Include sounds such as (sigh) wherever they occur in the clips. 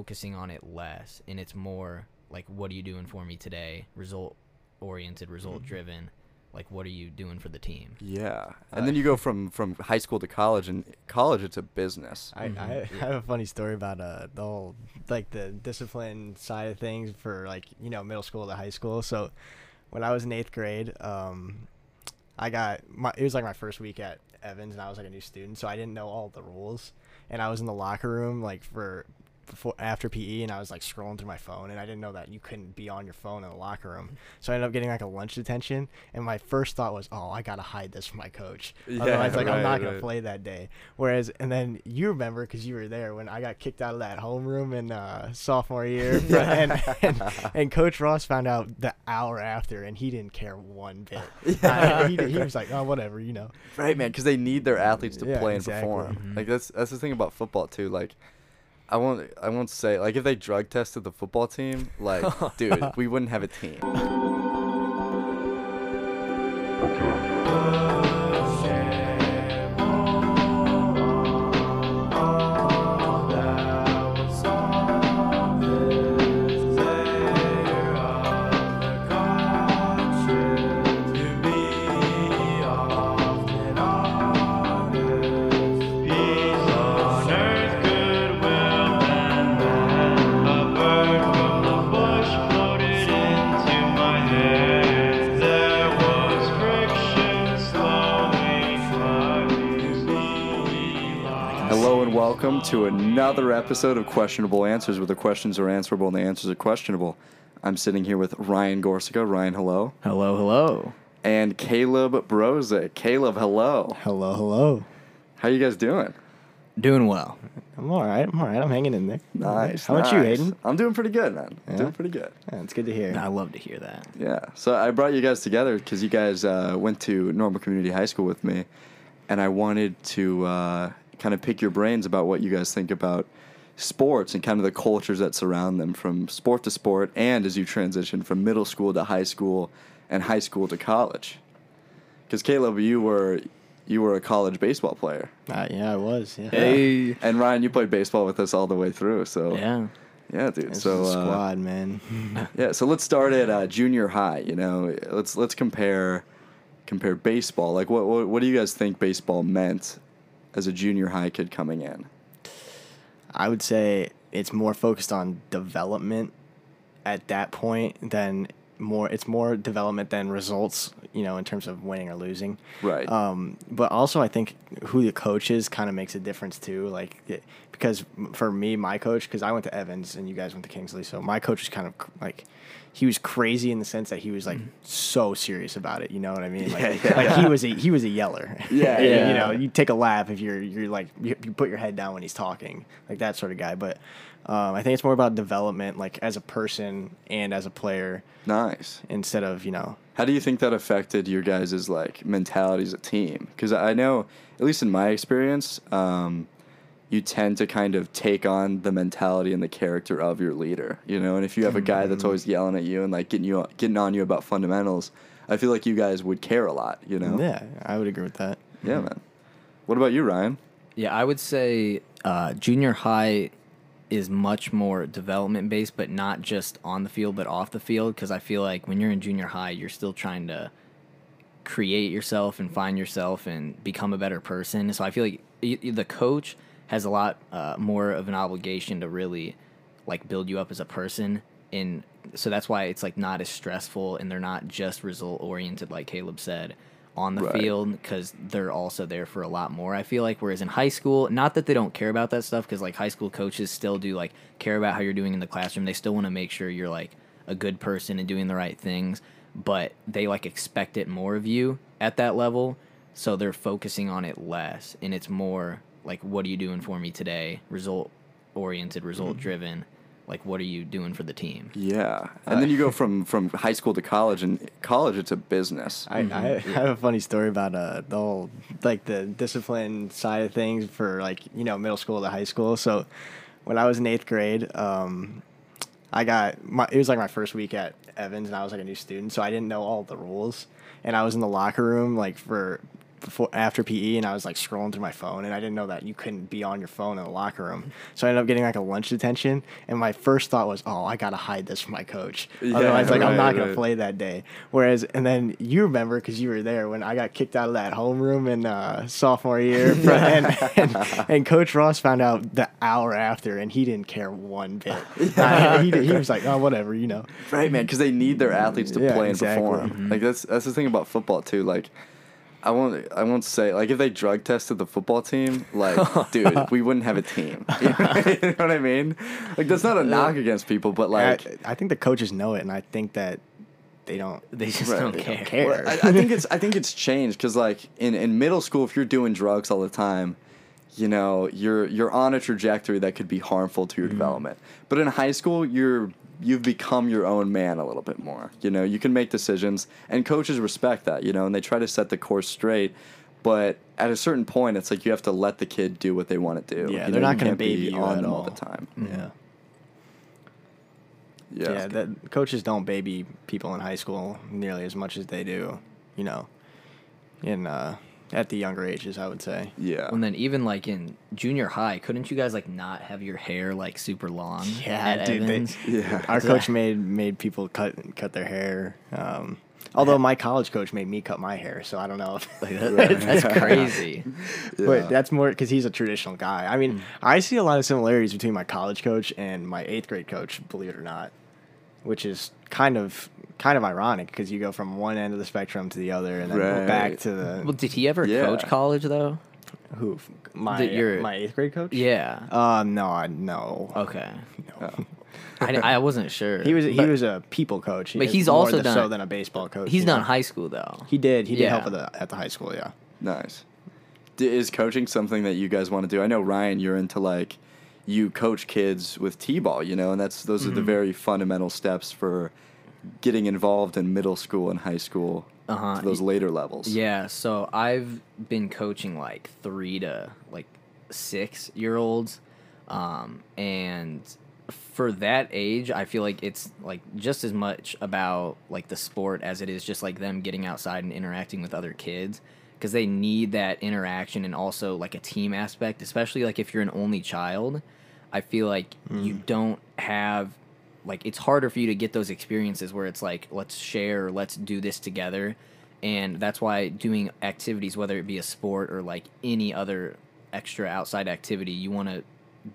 focusing on it less and it's more like what are you doing for me today result oriented result driven like what are you doing for the team Yeah, and then you go from from high school to college, and college it's a business. I, I, (laughs) I have a funny story about uh the whole like the discipline side of things for like you know middle school to high school. So when I was in eighth grade, um, I got my it was like my first week at Evans, and I was like a new student, so I didn't know all the rules. And I was in the locker room like for before after PE, and I was like scrolling through my phone, and I didn't know that you couldn't be on your phone in the locker room. So I ended up getting like a lunch detention, and my first thought was, oh, I gotta hide this from my coach. (laughs) Yeah, Otherwise, like I'm right, not gonna play that day. Whereas, and then you remember because you were there when I got kicked out of that homeroom in uh, sophomore year, (laughs) fr- and, and and Coach Ross found out the hour after, and he didn't care one bit. (laughs) Yeah. Uh, he, he was like, oh, whatever, you know. Right, man, because they need their athletes to Yeah, play and exactly. perform. Mhm. Like that's that's the thing about football too. Like, I won't I won't say like if they drug tested the football team, like, (laughs) dude, we wouldn't have a team. Welcome to another episode of Questionable Answers, where the questions are answerable and the answers are questionable. I'm sitting here with Ryan Gorsica. Ryan, hello, Hello, hello, and Caleb Brozick. Caleb, hello. hello, hello. How you guys doing? doing well I'm all right. I'm all right. I'm hanging in there. Nice. How about you, nice. Hayden? I'm doing pretty good, man. Yeah? Doing pretty good. Yeah, it's good to hear. i love to hear that Yeah. So I brought you guys together because you guys uh, went to Normal Community High School with me, and I wanted to uh, kind of pick your brains about what you guys think about sports and kind of the cultures that surround them from sport to sport, and as you transition from middle school to high school and high school to college. Because Caleb, you were you were a college baseball player, Uh, yeah, I was. Yeah. Hey. and Ryan, you played baseball with us all the way through. So yeah yeah, dude. This so is a uh, squad, man. (laughs) Yeah, so let's start at uh, junior high. You know, let's let's compare compare baseball. Like, what, what what do you guys think baseball meant as a junior high kid coming in? I would say it's more focused on development at that point than more. It's more development than results. You know, in terms of winning or losing. Right. Um, but also, I think who the coach is kind of makes a difference too. Like, it, because for me, my coach, because I went to Evans and you guys went to Kingsley, so my coach is kind of like, he was crazy in the sense that he was like so serious about it. You know what I mean? Like, Mm-hmm. Yeah, yeah. like he was a he was a yeller. (laughs) Yeah, yeah. You know, you take a laugh if you're you're like you, you put your head down when he's talking, like that sort of guy. But um, I think it's more about development, like as a person and as a player, nice. instead of you know How do you think that affected your guys' like mentality as a team? Because I know, at least in my experience, um, you tend to kind of take on the mentality and the character of your leader. You know, and if you have a guy that's always yelling at you and like getting you getting on you about fundamentals, I feel like you guys would care a lot. You know? yeah, I would agree with that. Yeah, man. What about you, Ryan? Yeah, I would say uh, junior high is much more development based, but not just on the field, but off the field. Because I feel like when you're in junior high, you're still trying to create yourself and find yourself and become a better person. So I feel like y- y- the coach has a lot uh, more of an obligation to really like build you up as a person. And so that's why it's like not as stressful and they're not just result oriented, like Caleb said, on the Right. field because they're also there for a lot more. I feel like whereas in high school, not that they don't care about that stuff because like high school coaches still do like care about how you're doing in the classroom. They still want to make sure you're like a good person and doing the right things, but they like expect it more of you at that level. So they're focusing on it less and it's more like what are you doing for me today? Result oriented, result driven. Like what are you doing for the team? Yeah, and then you go (laughs) from from high school to college, and college it's a business. I, I (laughs) have a funny story about uh, the whole like the discipline side of things for like you know middle school to high school. So when I was in eighth grade, um, I got my it was like my first week at Evans, and I was like a new student, so I didn't know all the rules. And I was in the locker room like for before after PE, and I was like scrolling through my phone, and I didn't know that you couldn't be on your phone in the locker room. So I ended up getting like a lunch detention, and my first thought was, "Oh, I gotta hide this from my coach. Yeah, Otherwise, like I'm right, not gonna play that day." Whereas, and then you remember because you were there when I got kicked out of that homeroom in uh, sophomore year, (laughs) and, and and Coach Ross found out the hour after, and he didn't care one bit. (laughs) Uh, he, he was like, "Oh, whatever," you know. Right, man, because they need their athletes to Yeah, play and exactly. perform. Like that's that's the thing about football too. Like, I won't I won't say like if they drug tested the football team, like, (laughs) dude, we wouldn't have a team. (laughs) You know what I mean? Like that's not a knock against people, but like. I, I think the coaches know it, and I think that they don't. They just Right. don't They care. don't care. Well, I, I think it's I think it's changed because like in, in middle school, if you're doing drugs all the time, you know you're you're on a trajectory that could be harmful to your Mm-hmm. development. But in high school, you're you've become your own man a little bit more. You know, you can make decisions, and coaches respect that. You know, and they try to set the course straight. But at a certain point, it's like you have to let the kid do what they want to do. Yeah, you they're know, not gonna can't be baby you on at them all all. the time. Yeah. Yeah, Yeah, that coaches don't baby people in high school nearly as much as they do, you know, in uh, at the younger ages. I would say. yeah. And then even like in junior high, couldn't you guys like not have your hair like super long? at dude. They, Evans? Yeah. (laughs) Our coach made made people cut cut their hair. Um, although my college coach made me cut my hair, so I don't know. If, Like, (laughs) that- that's crazy. Yeah. But that's more because he's a traditional guy. I Mm. mean, I see a lot of similarities between my college coach and my eighth grade coach. Believe it or not, which is kind of kind of ironic because you go from one end of the spectrum to the other, and then Right. back to the Well, did he ever Yeah. coach college though? who my That you're- my eighth grade coach. Yeah. Um. No. I no. Okay. No. (laughs) I, I wasn't sure. He was he But was a people coach. But he's more also th- done- so than a baseball coach. He's you done know? high school though. He did. He did help Yeah. at the at the high school. Yeah. Nice. D- is coaching something that you guys want to do? I know Ryan, you're into like you coach kids with t-ball, you know, and that's those Mm-hmm. are the very fundamental steps for getting involved in middle school and high school Uh-huh. to those later levels. Yeah, so I've been coaching like three to like six year olds, um, and for that age, I feel like it's like just as much about like the sport as it is just like them getting outside and interacting with other kids because they need that interaction and also like a team aspect, especially like if you're an only child. I feel like you mm. don't have like it's harder for you to get those experiences where it's like let's share, let's do this together. And that's why doing activities whether it be a sport or like any other extra outside activity, you want to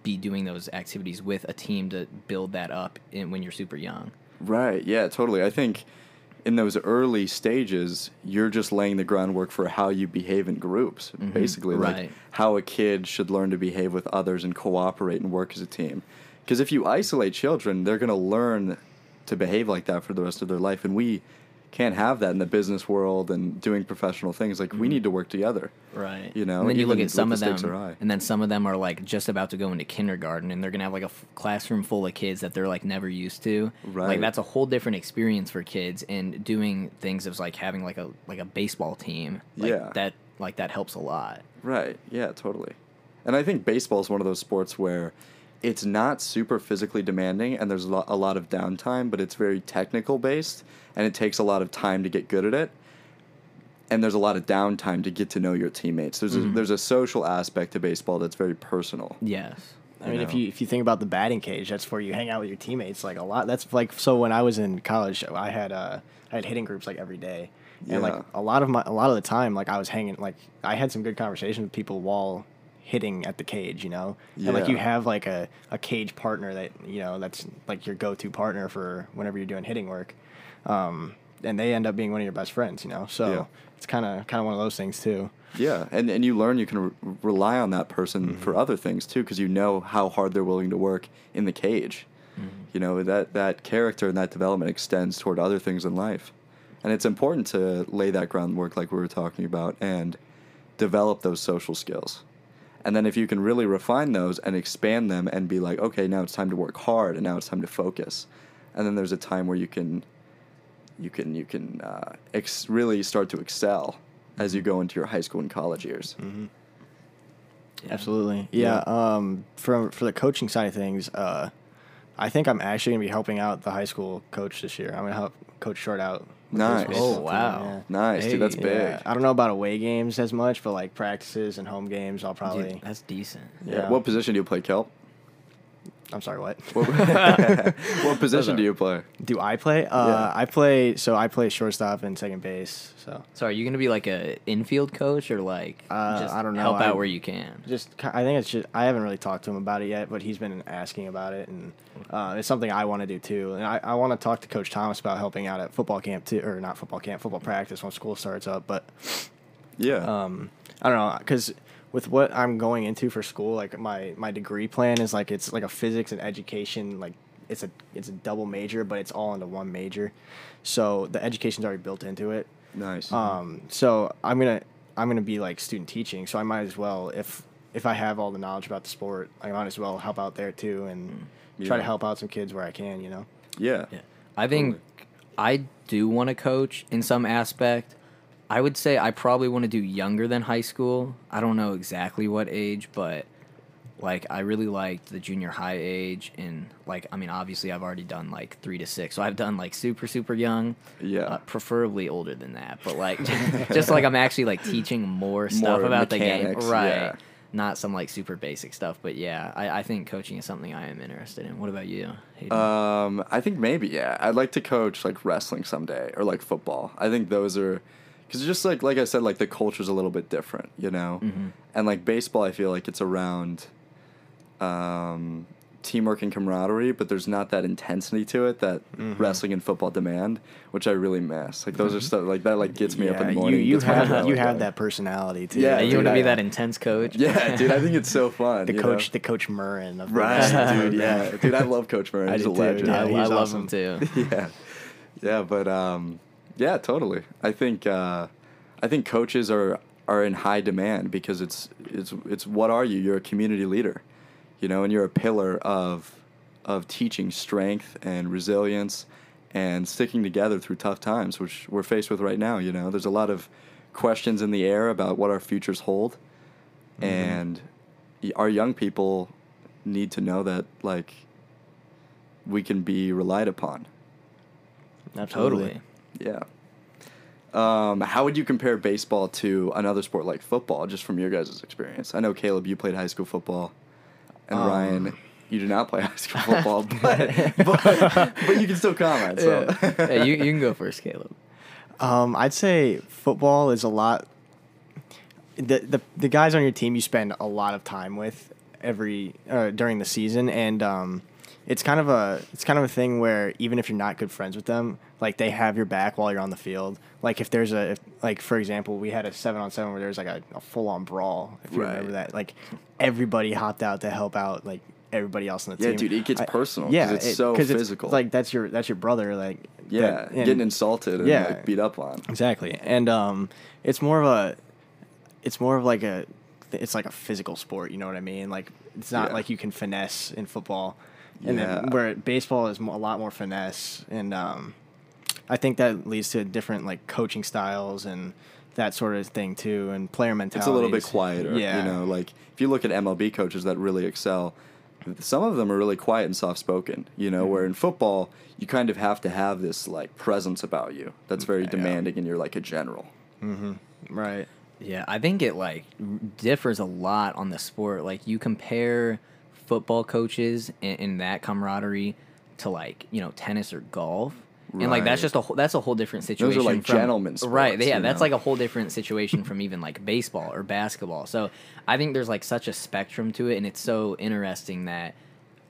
be doing those activities with a team to build that up in, when you're super young. Right. Yeah, totally. I think in those early stages, you're just laying the groundwork for how you behave in groups, basically. Mm-hmm. right. how a kid should learn to behave with others and cooperate and work as a team. Because if you isolate children, they're going to learn to behave like that for the rest of their life. And we can't have that in the business world and doing professional things. Like, we mm-hmm. need to work together. Right. You know, and then you look at some of the them, stakes are high. and then some of them are like just about to go into kindergarten, and they're gonna have like a f- classroom full of kids that they're like never used to. Right. Like that's a whole different experience for kids, and doing things as like having like a like a baseball team. Like, Yeah. That like that helps a lot. Right. Yeah, totally. And I think baseball is one of those sports where it's not super physically demanding and there's a lot, a lot of downtime, but it's very technical based and it takes a lot of time to get good at it. And there's a lot of downtime to get to know your teammates. There's a, there's a social aspect to baseball that's very personal. Yes. I mean, if know. you if you think about the batting cage, that's where you hang out with your teammates like a lot. That's like so when I was in college, I had uh I had hitting groups like every day, and like a lot of my a lot of the time, like I was hanging like I had some good conversations with people while hitting at the cage, you know, and like you have like a a cage partner that you know that's like your go to partner for whenever you're doing hitting work, um, and they end up being one of your best friends, you know. So Yeah. it's kind of kind of one of those things too. Yeah, and, and you learn you can re- rely on that person for other things too, because you know how hard they're willing to work in the cage. You know that that character and that development extends toward other things in life, and it's important to lay that groundwork, like we were talking about, and develop those social skills. And then if you can really refine those and expand them, and be like, okay, now it's time to work hard, and now it's time to focus, and then there's a time where you can you can you can uh, ex- really start to excel as you go into your high school and college years. Absolutely. Yeah. Um, for for the coaching side of things, uh, I think I'm actually gonna be helping out the high school coach this year. I'm gonna help Coach Short out Nice. Oh, wow. yeah. Nice, dude. That's Hey, big. Yeah, I don't know about away games as much, but like practices and home games, I'll probably. Dude, that's decent. Yeah. What position do you play, Kelp? I'm sorry, what? What, (laughs) what position do you play? Do I play? Uh, Yeah. I play. So I play shortstop and second base. So So are you gonna be like a infield coach or like Uh, just I don't know. help out I- where you can? just, I think it's just. I haven't really talked to him about it yet, but he's been asking about it, and uh, it's something I want to do too. And I, I want to talk to Coach Thomas about helping out at football camp too, or not football camp, football practice when school starts up. But Yeah. um, I don't know because with what I'm going into for school, like my my degree plan is like it's like a physics and education like it's a it's a double major, but it's all into one major. So the education's already built into it. nice. Um, so I'm gonna I'm gonna be like student teaching, so I might as well if if I have all the knowledge about the sport, I might as well help out there too and try to help out some kids where I can. You know. yeah. Yeah. I think I do want to coach in some aspect. I would say I probably want to do younger than high school. I don't know exactly what age, but like I really liked the junior high age and like I mean obviously I've already done like 3 to 6. So I've done like super super young. Yeah. Uh, preferably older than that, but like (laughs) just like I'm actually like teaching more stuff More about the game. Right. yeah. Not some like super basic stuff, but yeah, I, I think coaching is something I am interested in. What about you? Hayden? Um, I think maybe yeah. I'd like to coach like wrestling someday or like football. I think those are because just like like I said, like the culture's a little bit different, you know. Mm-hmm. And like baseball, I feel like it's around um, teamwork and camaraderie, but there's not that intensity to it that Mm-hmm. wrestling and football demand, which I really miss. Like those are stuff like that like gets me up in the morning. you gets my have adrenaline you have that personality too. Yeah, Hey, you dude, want to I- be that intense coach? Yeah, dude, I think it's so fun. the you coach know? the coach Murrin of the Right, wrestling dude. Yeah, (laughs) dude, I love Coach Murray. I He's do a legend. yeah, I, he's I love awesome. him too. (laughs) yeah, yeah, but um, yeah, totally. I think uh, I think coaches are are in high demand because it's it's it's what are you? You're a community leader, you know, and you're a pillar of of teaching strength and resilience and sticking together through tough times, which we're faced with right now. You know, there's a lot of questions in the air about what our futures hold, and our young people need to know that like we can be relied upon. Absolutely. Totally. Yeah. Um, how would you compare baseball to another sport like football, just from your guys' experience? I know Caleb, you played high school football, and Um, Ryan, you do not play (laughs) high school football, (laughs) but, but but you can still comment. So. hey, you, you can go first, Caleb. Um, I'd say football is a lot. The, the the guys on your team you spend a lot of time with every uh, during the season, and um, it's kind of a it's kind of a thing where even if you're not good friends with them, like they have your back while you're on the field. Like if there's a if, like for example, we had a seven on seven where there was like a, a full on brawl. If you Right. remember that, like everybody hopped out to help out. Like everybody else on the Yeah, team. Yeah, dude, it gets personal. Yeah, it's it- so physical. like that's your that's your brother. Like yeah, that- and- getting insulted and Yeah. like beat up on. Exactly, and um, it's more of a, it's more of like a, it's like a physical sport. You know what I mean? Like it's not Yeah. like you can finesse in football, and Yeah. then where baseball is a lot more finesse, and um, I think that leads to different like coaching styles and that sort of thing too, and player mentality. It's a little bit quieter. Yeah, You know, like if you look at MLB coaches that really excel, some of them are really quiet and soft spoken, you know, Mm-hmm. where in football, you kind of have to have this like presence about you that's very Yeah. demanding and you're like a general. right. Yeah, I think it like differs a lot on the sport. Like you compare football coaches and, and that camaraderie to like you know tennis or golf, and like that's just a whole, that's a whole different situation. Those are like from, gentlemen right? Yeah, that's know? like a whole different situation from even like baseball or basketball. So I think there's like such a spectrum to it, and it's so interesting that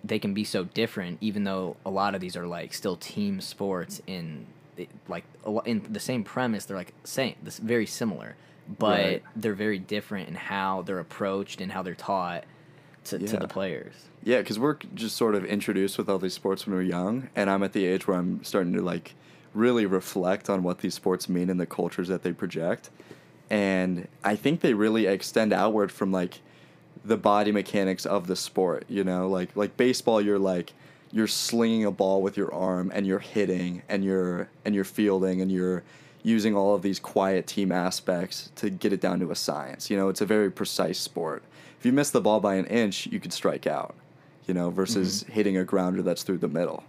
they can be so different, even though a lot of these are like still team sports in like in the same premise. They're like same, this very similar, but Right. they're very different in how they're approached and how they're taught to, to the players. Yeah, because we're just sort of introduced with all these sports when we're young, and I'm at the age where I'm starting to like really reflect on what these sports mean and the cultures that they project. And I think they really extend outward from like the body mechanics of the sport. You know, like like baseball, you're like you're slinging a ball with your arm and you're hitting and you're and you're fielding and you're using all of these quiet team aspects to get it down to a science. You know, it's a very precise sport. If you miss the ball by an inch, you could strike out. You know, versus hitting a grounder that's through the middle.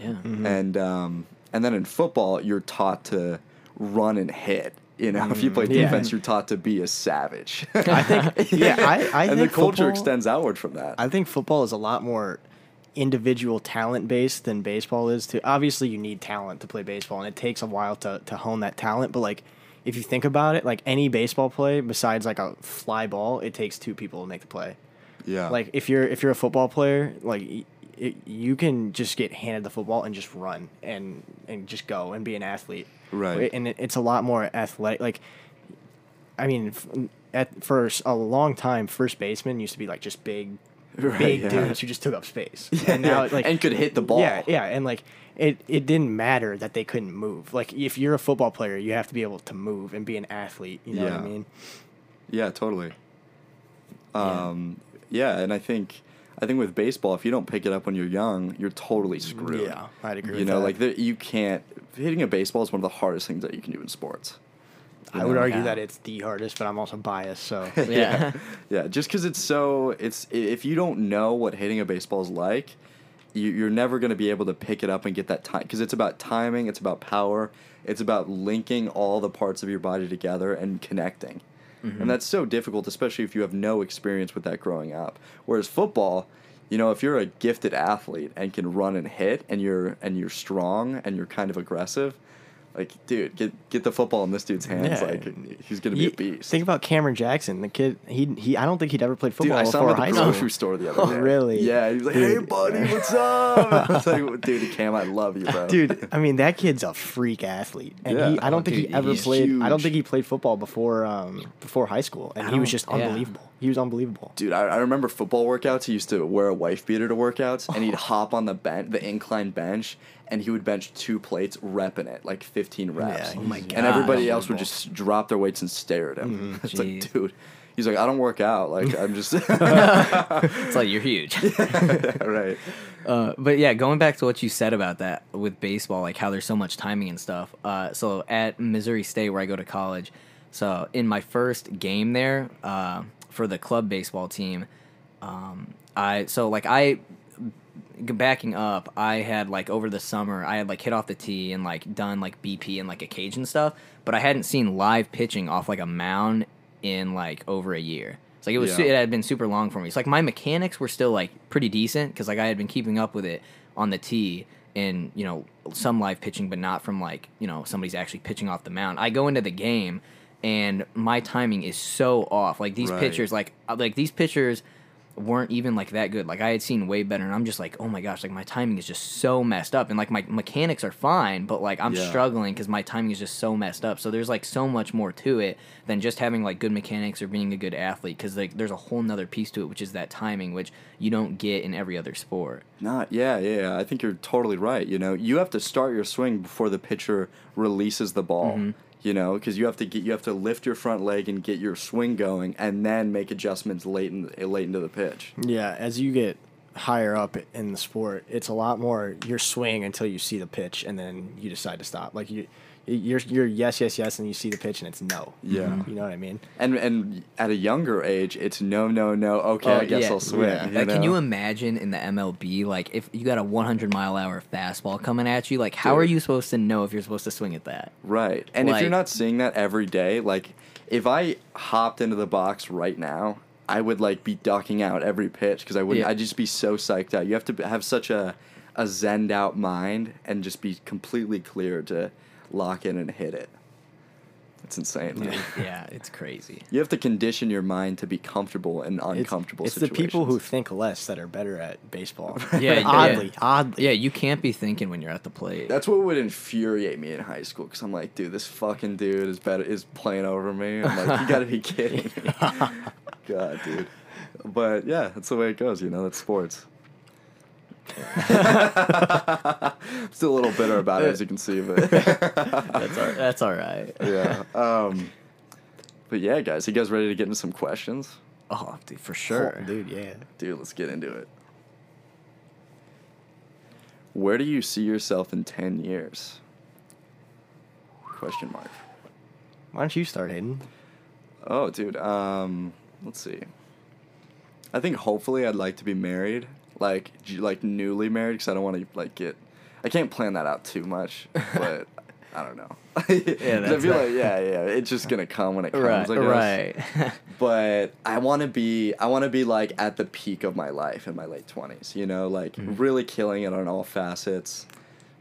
Yeah. Mm-hmm. and um, and then in football, you're taught to run and hit. You know, if you play Mm-hmm. Yeah. defense, you're taught to be a savage. I think (laughs) yeah, I, I and think the culture football- extends outward from that. I think football is a lot more individual talent based than baseball is to Obviously you need talent to play baseball and it takes a while to, to hone that talent, but like if you think about it, like any baseball play besides like a fly ball, it takes two people to make the play. yeah, Like if you're if you're a football player, like it, you can just get handed the football and just run and and just go and be an athlete. Right. And it, it's a lot more athletic. Like, I mean, at first a long time, first baseman used to be like just big, Right, big yeah. dudes who just took up space. (laughs) And now like and could hit the ball. yeah, yeah, and like it, it didn't matter that they couldn't move. Like if you're a football player, you have to be able to move and be an athlete. You know what I mean? Yeah, totally. Um, yeah. and I think I think with baseball, if you don't pick it up when you're young, you're totally screwed. Yeah, I'd agree You with know, that. like the, you can't hitting a baseball is one of the hardest things that you can do in sports. You I would argue Yeah. that it's the hardest, but I'm also biased, so (laughs) Yeah. yeah, just because it's so it's if you don't know what hitting a baseball is like, you, you're never going to be able to pick it up and get that time because it's about timing, it's about power, it's about linking all the parts of your body together and connecting, and mm-hmm. that's so difficult, especially if you have no experience with that growing up. Whereas football, you know, if you're a gifted athlete and can run and hit, and you're and you're strong and you're kind of aggressive. Like, dude, get get the football in this dude's hands. Yeah. Like, he's gonna be You- a beast. Think about Cameron Jackson, the kid. He he. I don't think he'd ever played Dude, football I saw before him at high the school. grocery store the other (laughs) Oh, day. really? Yeah, he was like, "Hey, buddy, (laughs) what's up?" I was like, "Dude, Cam, I love you, bro." Dude, I mean that kid's a freak athlete, and Yeah. he, I don't Oh, think dude, he ever he's played. I don't think he played football before um before high school, and I he was don't- just yeah. Unbelievable. He was unbelievable. Dude, I, I remember football workouts. He used to wear a wife beater to workouts, and he'd hop on the bench, the incline bench, and he would bench two plates, repping it like 15 reps. Yeah, oh my god! And everybody else would just drop their weights and stare at him. (laughs) It's like, dude. He's like, I don't work out. Like, I'm just (laughs) (laughs) It's like you're huge. right. Uh, but yeah, going back to what you said about that with baseball, like how there's so much timing and stuff. Uh, so at Missouri State, where I go to college, so in my first game there uh, for the club baseball team, um, I so like I backing up, I had like over the summer, I had like hit off the tee and like done like BP and like a cage and stuff, but I hadn't seen live pitching off like a mound in like over a year. It's like it was Yeah. it had been super long for me. It's like my mechanics were still like pretty decent because like I had been keeping up with it on the tee and you know some live pitching, but not from like you know somebody's actually pitching off the mound. I go into the game and my timing is so off. Like these Right. pitchers, like uh, like these pitchers weren't even like that good. Like I had seen way better, and I'm just like, oh my gosh, like my timing is just so messed up, and like my mechanics are fine, but like I'm Yeah. struggling because my timing is just so messed up. So there's like so much more to it than just having like good mechanics or being a good athlete, because like there's a whole nother piece to it, which is that timing, which you don't get in every other sport. Not yeah, yeah, yeah. I think you're totally right. You know, you have to start your swing before the pitcher releases the ball. Mm-hmm. You know, because you have to get you have to lift your front leg and get your swing going, and then make adjustments late in late into the pitch. Yeah, as you get higher up in the sport, it's a lot more your swing until you see the pitch, and then you decide to stop. Like you, you're you're yes yes yes, and you see the pitch, and it's no. Yeah. you know what I mean. And and at a younger age, it's no, no, no. Okay, Oh, I guess yeah. I'll swing. Yeah. you Like, can you imagine in the MLB, like if you got a 100 mile hour fastball coming at you, like how Dude. are you supposed to know if you're supposed to swing at that? Right. And if you're not seeing that every day, like if I hopped into the box right now, I would like be ducking out every pitch because I would Yeah. I'd just be so psyched out. You have to have such a a zenned out mind and just be completely clear to lock in and hit it. It's insane. man. yeah, it's crazy. You have to condition your mind to be comfortable in It's, uncomfortable it's the people who think less that are better at baseball. (laughs) (laughs) Yeah, yeah. oddly, oddly. Yeah, you can't be thinking when you're at the plate. That's what would infuriate me in high school because I'm like, dude, this fucking dude is better is playing over me. I'm like, you gotta be (laughs) kidding. me. God, dude. But yeah, that's the way it goes. You know, that's sports. (laughs) Still a little bitter about it, as you can see, but (laughs) that's all, that's all right. yeah. Um, but yeah, guys, you guys ready to get into some questions? Oh, dude, for sure. Oh, dude. Yeah. Dude, let's get into it. Where do you see yourself in ten years? Question mark. Why don't you start, Hayden? Oh, dude. Um, let's see. I think hopefully I'd like to be married, like j- like newly married, because I don't want to like get. I can't plan that out too much, (laughs) but I don't know. (laughs) 'Cause I that's feel like yeah, yeah, it's just gonna come when it comes. right, right. (laughs) But I want to be, I want to be like at the peak of my life in my late twenties. You know, like Mm-hmm. really killing it on all facets,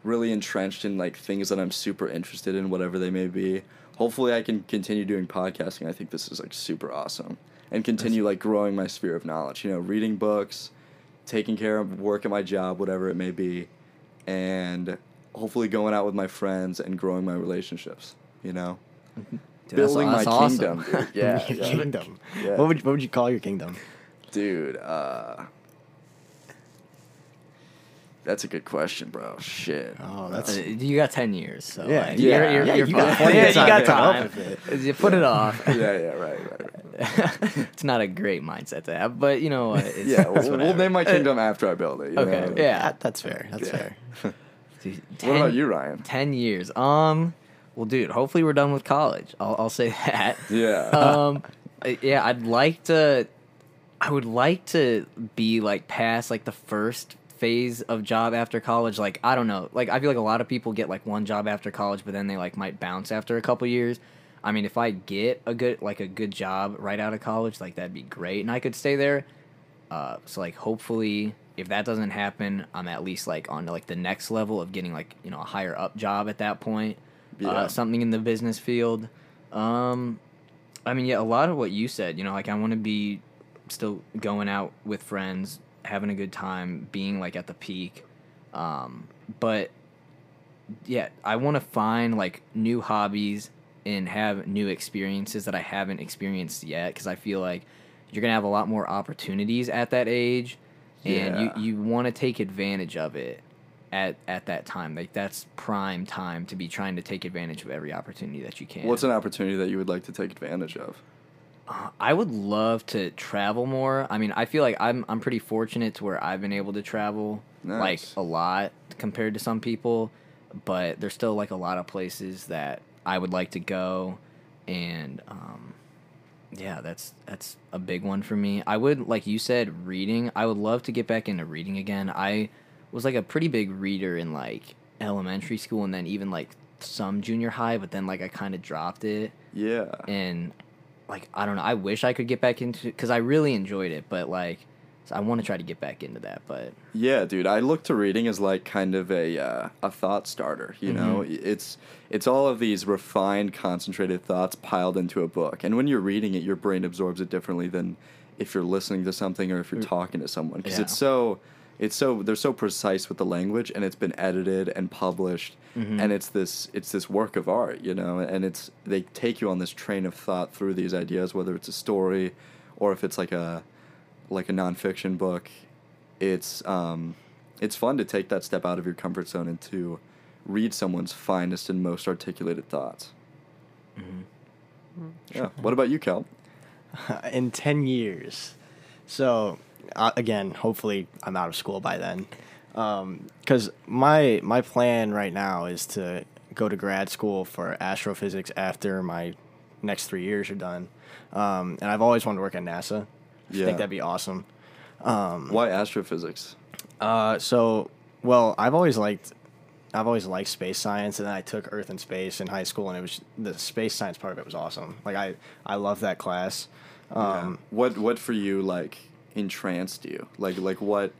really entrenched in like things that I'm super interested in, whatever they may be. Hopefully, I can continue doing podcasting. I think this is like super awesome, and continue like growing my sphere of knowledge. You know, reading books, taking care of work at my job, whatever it may be, and hopefully going out with my friends and growing my relationships. You know, Dude, that's- building my awesome. kingdom. (laughs) Yeah, yeah. (laughs) kingdom. Yeah. What would you, what would you call your kingdom? Dude, uh That's a good question, bro. Shit. Oh, Uh, that's You got ten years, so Yeah, like, yeah, you're, you're, yeah, you're you got fine. plenty of yeah, (laughs) you time got to come up time. with You put it off. (laughs) yeah, yeah, right, right, right. (laughs) it's not a great mindset to have, but you know what? It's, Yeah, it's we'll, we'll whatever. name my kingdom after I build it. You Okay, know? yeah. that, that's fair. That's Yeah. fair. Dude, What about 10 you, Ryan? Ten years. Um, well, dude, hopefully we're done with college. I'll, I'll say that. Yeah. um, uh, yeah, I'd like to. I would like to be like past like the first phase of job after college. Like I don't know. Like I feel like a lot of people get like one job after college, but then they like might bounce after a couple years. I mean, if I get a good like a good job right out of college, like that'd be great, and I could stay there. Uh, so like hopefully, if that doesn't happen, I'm at least like on to like the next level of getting like you know a higher up job at that point. Yeah. Uh, something in the business field. Um, I mean, yeah, a lot of what you said. You know, like I want to be still going out with friends, having a good time, being like at the peak. Um, but yeah, I want to find like new hobbies and have new experiences that I haven't experienced yet because I feel like you're gonna have a lot more opportunities at that age, and Yeah. you you want to take advantage of it at at that time. Like that's prime time to be trying to take advantage of every opportunity that you can. What's an opportunity that you would like to take advantage of? Uh, I would love to travel more. I mean, I feel like I'm I'm pretty fortunate to where I've been able to travel like a lot compared to some people, but there's still like a lot of places that I would like to go, and um, yeah, that's that's a big one for me. I would like you said reading. I would love to get back into reading again. I was like a pretty big reader in like elementary school and then even like some junior high, but then like I kind of dropped it Yeah. and like I don't know. I wish I could get back into because I really enjoyed it, but like so I want to try to get back into that. But Yeah, dude. I look to reading as like kind of a uh, a thought starter. You know, it's it's all of these refined, concentrated thoughts piled into a book, and when you're reading it, your brain absorbs it differently than if you're listening to something or if you're talking to someone because Yeah. it's so it's so they're so precise with the language and it's been edited and published mm-hmm. and it's this it's this work of art you know and it's they take you on this train of thought through these ideas whether it's a story or if it's like a like a nonfiction book. It's um it's fun to take that step out of your comfort zone and to read someone's finest and most articulated thoughts. Mm-hmm. Mm-hmm. Yeah. What about you kel? (laughs) In 10 years. So, uh, again, hopefully I'm out of school by then. Because my, my plan right now is to go to grad school for astrophysics after my next three years are done. Um, and I've always wanted to work at NASA. I Yeah. think that'd be awesome. why astrophysics Uh, so, well, I've always liked, I've always liked space science, and then I took Earth and Space in high school, and it was the space science part of it was awesome. Like I, I love that class. Um, what what for you like entranced you like like what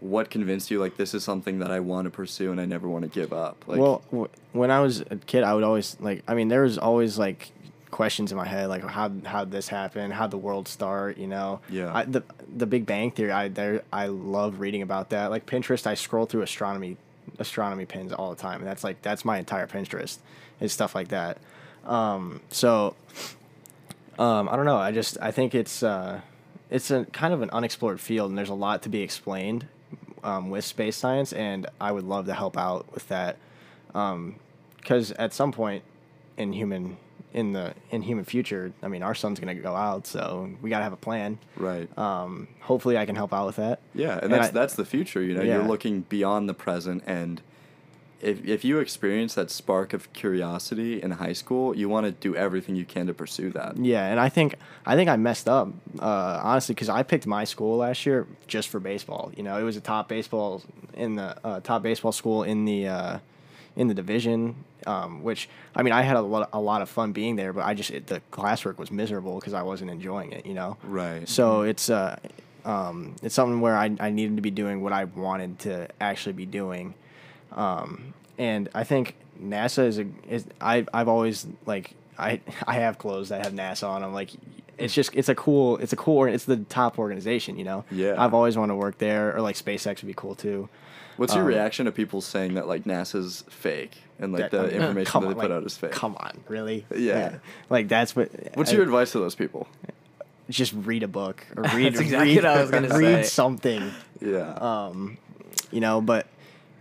what convinced you like this is something that i want to pursue and i never want to give up like well, w- when I was a kid, I would always like. I mean, there was always like questions in my head, like how how this happen, how the world start. You know, Yeah. I, the the Big Bang Theory. I there I love reading about that. Like Pinterest, I scroll through astronomy astronomy pins all the time, and that's like that's my entire Pinterest is stuff like that. Um, so um, I don't know. I just I think it's uh, it's a kind of an unexplored field, and there's a lot to be explained um, with space science, and I would love to help out with that. Because at some point in human in the in human future, I mean, our sun's gonna go out, so we gotta have a plan. right Um, hopefully, I can help out with that. yeah and and that's I- that's the future you know Yeah. you're looking beyond the present and if if you experience that spark of curiosity in high school, you want to do everything you can to pursue that. Yeah, and I think I think I messed up uh, honestly because I picked my school last year just for baseball. You know, it was a top baseball in the uh, top baseball school in the uh, in the division. Um, which I mean, I had a lot a lot of fun being there, but I just it, the classwork was miserable because I wasn't enjoying it. You know, Right. So it's uh, um, it's something where I I needed to be doing what I wanted to actually be doing, um, and I think NASA is a is I I've always like I (laughs) I have clothes that have NASA on them like. It's just it's a cool it's a cool it's the top organization you know Yeah. I've always wanted to work there or like SpaceX would be cool too What's your um, reaction to people saying that like NASA's fake and like That- the I mean, information that they on, put like, out is fake? come on really Yeah. like that's what What's I- your advice to those people? just read a book or (laughs) read exactly read, what I was gonna (laughs) read say. something Yeah. um, you know. But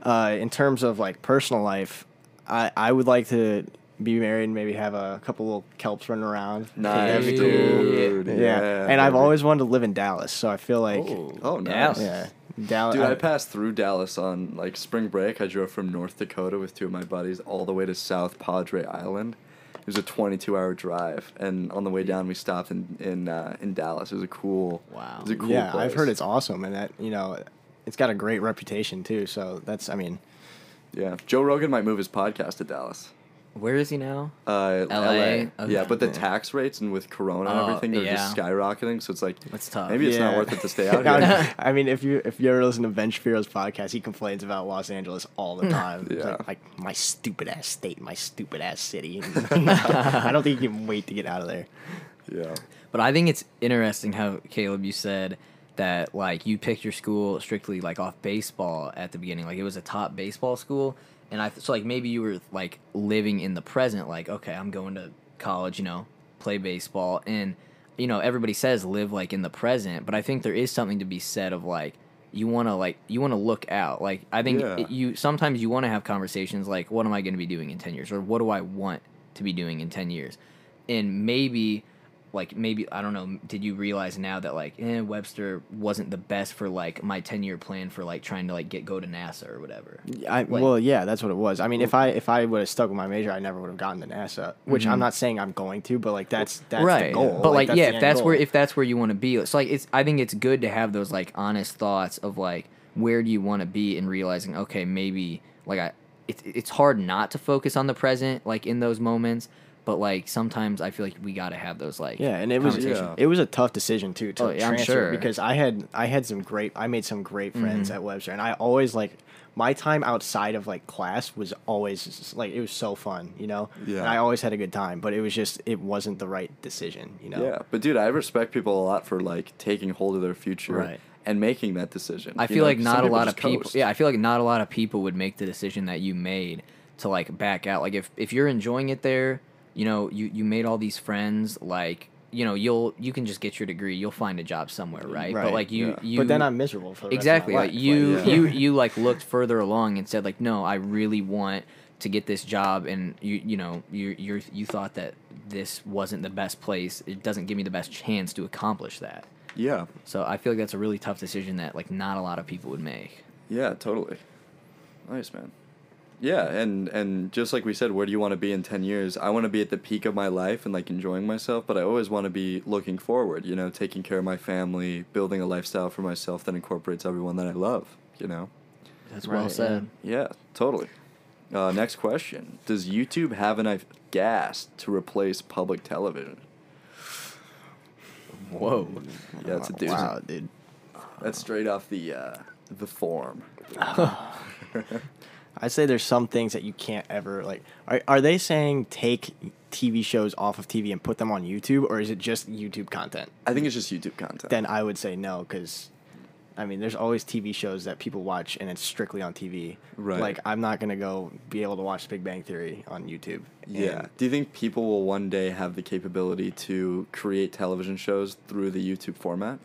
uh, in terms of like personal life, I I would like to be married and maybe have a couple little kelps running around. nice, That'd dude. Yeah, Yeah. and I've always wanted to live in Dallas, so I feel like Oh, nice. yeah, Dallas. Dude, I passed through Dallas on like spring break. I drove from North Dakota with two of my buddies all the way to South Padre Island. It was a 22 hour drive, and on the way down, we stopped in in uh, in Dallas. It was a cool. Wow. It was a cool yeah, I've heard it's awesome, and that you know, it's got a great reputation too. So that's, I mean, Yeah, Joe Rogan might move his podcast to Dallas. Where is he now? Uh, LA? LA. Yeah, but the Yeah. tax rates and with Corona and Oh, everything, they're just yeah. skyrocketing. So it's like That's tough. maybe it's not Yeah. worth it to stay out (laughs) here. I mean, if you if you ever listen to Ben Shapiro's podcast, he complains about Los Angeles all the (laughs) time. It's Yeah. like, like my stupid ass state, my stupid ass city. (laughs) I don't think he can wait to get out of there. yeah. But I think it's interesting how Caleb you said that like you picked your school strictly like off baseball at the beginning, like it was a top baseball school, and I so like maybe you were like living in the present, like okay, I'm going to college, you know, play baseball, and you know everybody says live like in the present, but I think there is something to be said of like you want to like you want to look out. Like i think Yeah. it- you sometimes you want to have conversations like what am i going to be doing in 10 years? Or what do i want to be doing in 10 years? And maybe like maybe i don't know did you realize now that like eh, webster wasn't the best for like my 10 year plan for like trying to like get go to nasa or whatever I, Like- well, yeah, that's what it was. I mean, if I if I would have stuck with my major, I never would have gotten to NASA. Which I'm not saying I'm going to, but like that's that's right the goal. but like, that's yeah if that's where if that's where you want to be it's like it's i think it's good to have those like honest thoughts of like where do you want to be and realizing okay maybe like i it's it's hard not to focus on the present like in those moments but like sometimes i feel like we got to have those like Yeah, and it was. Yeah. it was a tough decision too to Oh, yeah, I'm transfer sure. because I had I had some great I made some great friends Mm-hmm. at Webster, and I always like my time outside of like class was always just, like it was so fun, you know. Yeah. And I always had a good time, but it was just it wasn't the right decision, you know. Yeah, but dude, I respect people a lot for like taking hold of their future Right. and making that decision. I You feel know, like not a lot of people. coast. Yeah, I feel like not a lot of people would make the decision that you made to like back out. Like if if you're enjoying it there, you know, you you made all these friends. Like you know, you'll you can just get your degree. You'll find a job somewhere, right? But like you yeah. you. but then I'm miserable for the exactly Rest of like you yeah. you you like looked further along and said like no i really want to get this job and you you know you you you thought that this wasn't the best place it doesn't give me the best chance to accomplish that Yeah, so i feel like that's a really tough decision that like not a lot of people would make yeah, totally. Nice man. Yeah, and and just like we said, where do you want to be in ten years? I want to be at the peak of my life and like enjoying myself, but I always want to be looking forward. You know, taking care of my family, building a lifestyle for myself that incorporates everyone that I love. You know. that's well Right, said Yeah, totally. Uh, next question: Does YouTube have enough gas to replace public television? whoa Yeah, it's a doozy. Wow, dude. That's straight off the uh, the form. (laughs) (laughs) I'd say there's some things that you can't ever like. Are are they saying take TV shows off of TV and put them on YouTube, or is it just YouTube content? I think it's just YouTube content. Then I would say no, because I mean, there's always TV shows that people watch, and it's strictly on TV. Right. Like I'm not gonna go be able to watch Big Bang Theory on YouTube. yeah. Do you think people will one day have the capability to create television shows through the YouTube format?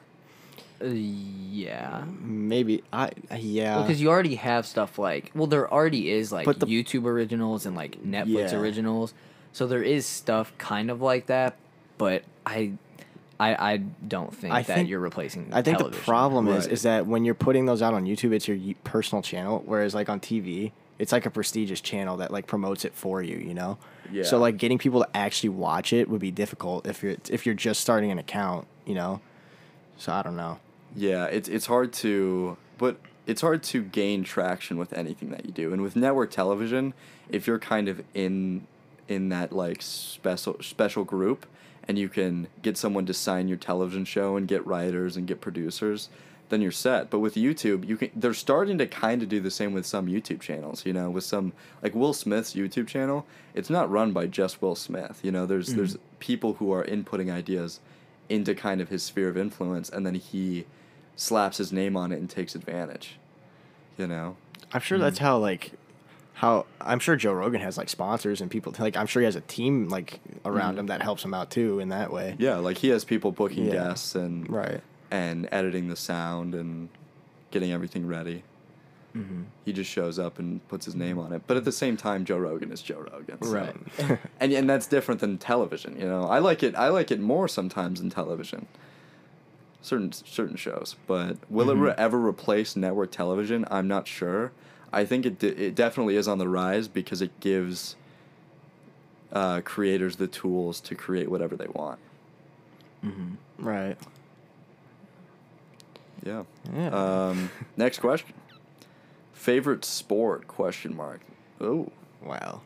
Uh, yeah Maybe I yeah. because you already have stuff like well there already is like the- youtube originals and like netflix Yeah. originals so there is stuff kind of like that but i i, I don't think I that think- you're replacing I think television. the problem is Right. is that when you're putting those out on YouTube, it's your personal channel, whereas like on TV, it's like a prestigious channel that like promotes it for you, you know. Yeah. So like getting people to actually watch it would be difficult if you're if you're just starting an account, you know. So I don't know. Yeah, it's it's hard to, but it's hard to gain traction with anything that you do. And with network television, if you're kind of in in that like special special group, and you can get someone to sign your television show and get writers and get producers, then you're set. But with YouTube, you can they're starting to kind of do the same with some YouTube channels. You know, with some like Will Smith's YouTube channel, it's not run by just Will Smith. You know, there's mm-hmm. there's people who are inputting ideas into kind of his sphere of influence, and then he slaps his name on it and takes advantage. You know. I'm sure that's how like how I'm sure Joe Rogan has like sponsors and people like I'm sure he has a team like around Mhm. him that helps him out too in that way. Yeah, like he has people booking Yeah. guests and Right. and editing the sound and getting everything ready. Mm-hmm. He just shows up and puts his name on it. But at the same time, Joe Rogan is Joe Rogan. so- Right. (laughs) and and that's different than television. You know, I like it. I like it more sometimes than television. Certain certain shows, but will it re- Mhm. ever replace network television? I'm not sure. I think it de- it definitely is on the rise because it gives uh, creators the tools to create whatever they want. Mm-hmm. Right. Yeah. Yeah. Um, (laughs) next question. Favorite sport? Question mark. Oh, wow.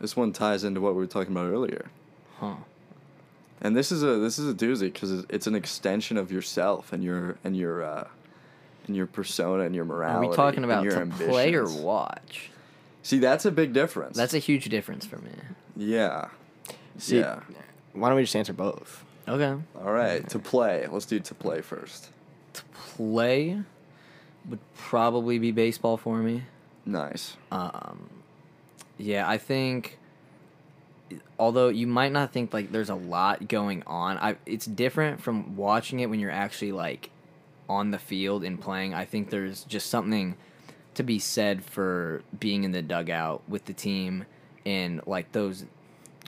this one ties into what we were talking about earlier. Huh. And this is a this is a doozy because it's an extension of yourself and your and your uh, and your persona and your morality. Are morality. we talking about your to play or watch? See, that's a big difference. That's a huge difference for me. yeah, See, yeah. why don't we just answer both? Okay. All right, to play. Let's do to play first. To play would probably be baseball for me. Nice. Um, yeah, I think. Although you might not think like there's a lot going on, I it's different from watching it when you're actually like on the field and playing. I think there's just something to be said for being in the dugout with the team and like those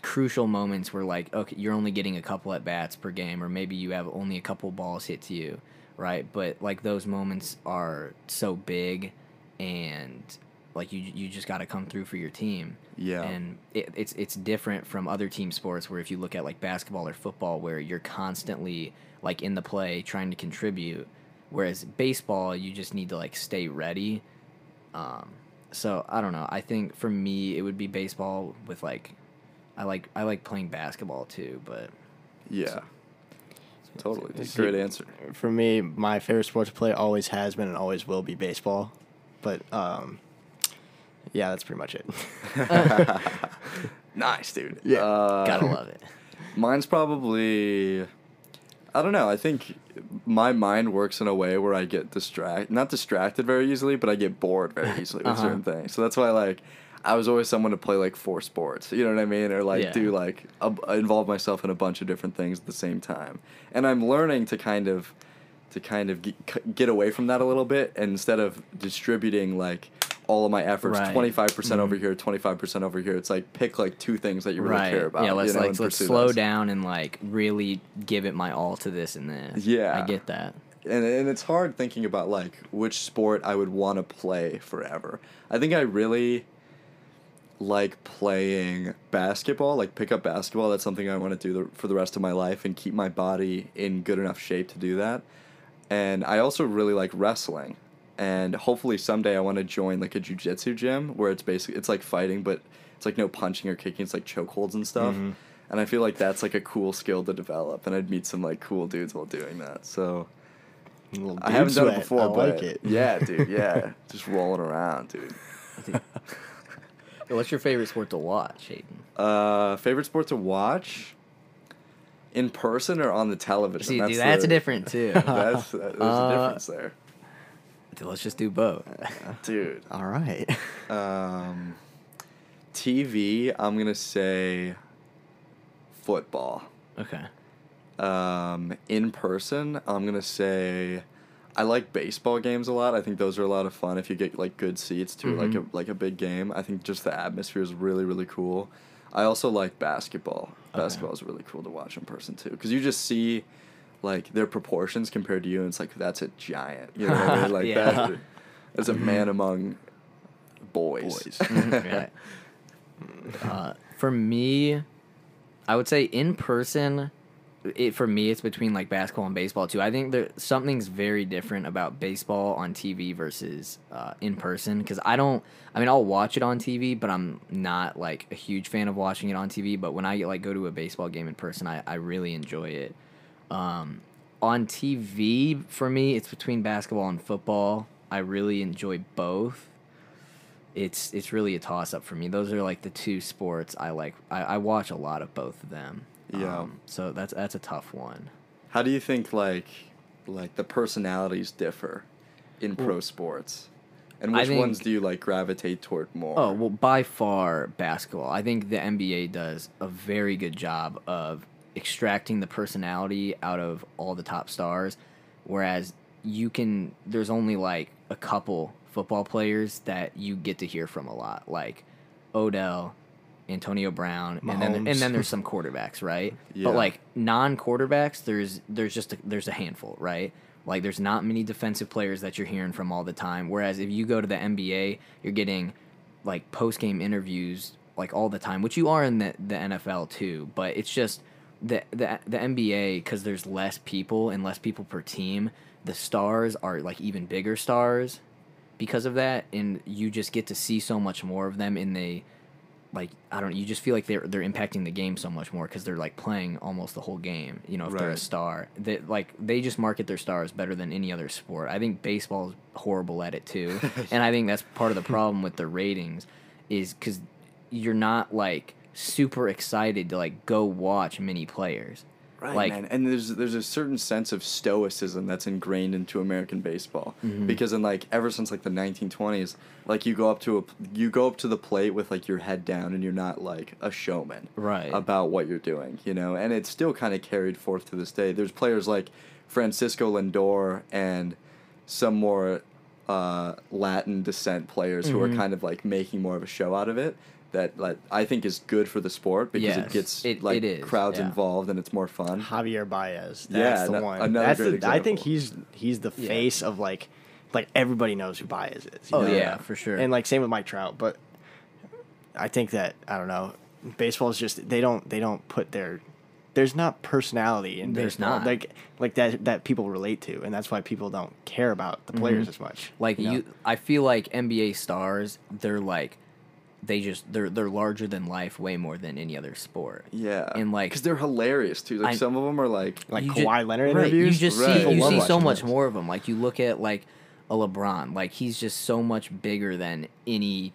crucial moments where like okay you're only getting a couple at bats per game or maybe you have only a couple balls hit to you right but like those moments are so big and like you you just got to come through for your team Yeah. and it, it's it's different from other team sports where if you look at like basketball or football where you're constantly like in the play trying to contribute whereas baseball you just need to like stay ready um, so I don't know. I think for me it would be baseball with like I like I like playing basketball too, but Yeah. Totally. dude. See, Great answer. For me, my favorite sport to play always has been and always will be baseball. But um, yeah, that's pretty much it. (laughs) nice, dude. Yeah. Uh, gotta love it. Mine's probably I don't know. I think my mind works in a way where I get distract not distracted very easily, but I get bored very (laughs) easily with Uh-huh. certain things. So that's why like I was always someone to play like four sports. You know what I mean? Or like Yeah. do like a, involve myself in a bunch of different things at the same time. And I'm learning to kind of to kind of get, get away from that a little bit and instead of distributing like all of my efforts Right. 25% over Mhm. here 25% over here it's like pick like two things that you really right. care about yeah, let's you know, like let's slow those. down and like really give it my all to this and this. Yeah. I get that. and and it's hard thinking about like which sport I would want to play forever. I think I really like playing basketball, like pick up basketball. That's something I want to do the, for the rest of my life and keep my body in good enough shape to do that. And I also really like wrestling. And hopefully someday I want to join like a jujitsu gym where it's basically it's like fighting, but it's like no punching or kicking. It's like chokeholds and stuff. Mhm. And I feel like that's like a cool skill to develop, and I'd meet some like cool dudes while doing that. So I haven't dude done it sweat. before, I but like it. yeah, (laughs) dude, yeah, just rolling around, dude. (laughs) What's your favorite sport to watch, Hayden? Uh, favorite sport to watch, in person or on the television? See, dude, that's the- different too. (laughs) That's there's a Uh, difference there, Dude, let's just do both. (laughs) dude. All right. (laughs) Um, TV, I'm gonna say football. Okay. Um, in person, I'm gonna say I like baseball games a lot. I think those are a lot of fun if you get like good seats to like a like a big game. I think just the atmosphere is really really cool. I also like basketball. Okay. Basketball is really cool to watch in person too because you just see like their proportions compared to you, and it's like that's a giant. You know what I mean? (laughs) Like Yeah. that. As a man among boys. Boys. (laughs) Mhm, yeah. uh, for me, I would say in person. It for me, it's between like basketball and baseball too. I think there something's very different about baseball on TV versus uh, in person because I don't. I mean, I'll watch it on TV, but I'm not like a huge fan of watching it on TV. But when I like go to a baseball game in person, I, I really enjoy it. Um, on TV, for me, it's between basketball and football. I really enjoy both it's it's really a toss up for me. Those are like the two sports I like. I, I watch a lot of both of them. Yeah. Um, so that's that's a tough one. How do you think like like the personalities differ in pro sports? And which ones do you like gravitate toward more? Oh well, by far basketball. I think the NBA does a very good job of extracting the personality out of all the top stars, whereas you can. There's only like a couple football players that you get to hear from a lot, like Odell, Antonio Brown, and then and then there's (laughs) some quarterbacks, right? Yeah. But like non-quarterbacks, there's there's just a, there's a handful, right? Like there's not many defensive players that you're hearing from all the time. Whereas if you go to the NBA, you're getting like post game interviews like all the time, which you are in the the NFL too. But it's just the the the NBA because there's less people and less people per team. The stars are like even bigger stars because of that, and you just get to see so much more of them. And they like I don't. You just feel like they're they're impacting the game so much more because they're like playing almost the whole game. You know, if they're a star, they like they just market their stars better than any other sport. I think baseball is horrible at it too, (laughs) and I think that's part of the problem with the ratings is because you're not like super excited to like go watch many players. Right, like man. And there's there's a certain sense of stoicism that's ingrained into American baseball Mm-hmm. because in like ever since like the 1920s, like you go up to a you go up to the plate with like your head down and you're not like a showman Right. about what you're doing, you know. And it's still kind of carried forth to this day. There's players like Francisco Lindor and some more uh, Latin descent players who are Mm-hmm. kind of like making more of a show out of it. That like I think is good for the sport because Yes, it gets it- like it is, crowds yeah. involved and it's more fun. Javier Baez. That's Yeah, the no- one. another That's great the, I think he's he's the Yeah. face of like like everybody knows who Baez is. you oh know? yeah, for sure. And like same with Mike Trout, but I think that I don't know. Baseball is just they don't they don't put their there's not personality in There's baseball not. like like that that people relate to, and that's why people don't care about the players as much. Mm-hmm. Like you, you. I feel like NBA stars, they're like, they just they're they're larger than life way more than any other sport. Yeah, And, like- because they're hilarious too. Like I- some of them are like like You ju- Kawhi Leonard right, interviews. You just Right. see you see so much those. more of them. Like you look at like a LeBron, like he's just so much bigger than any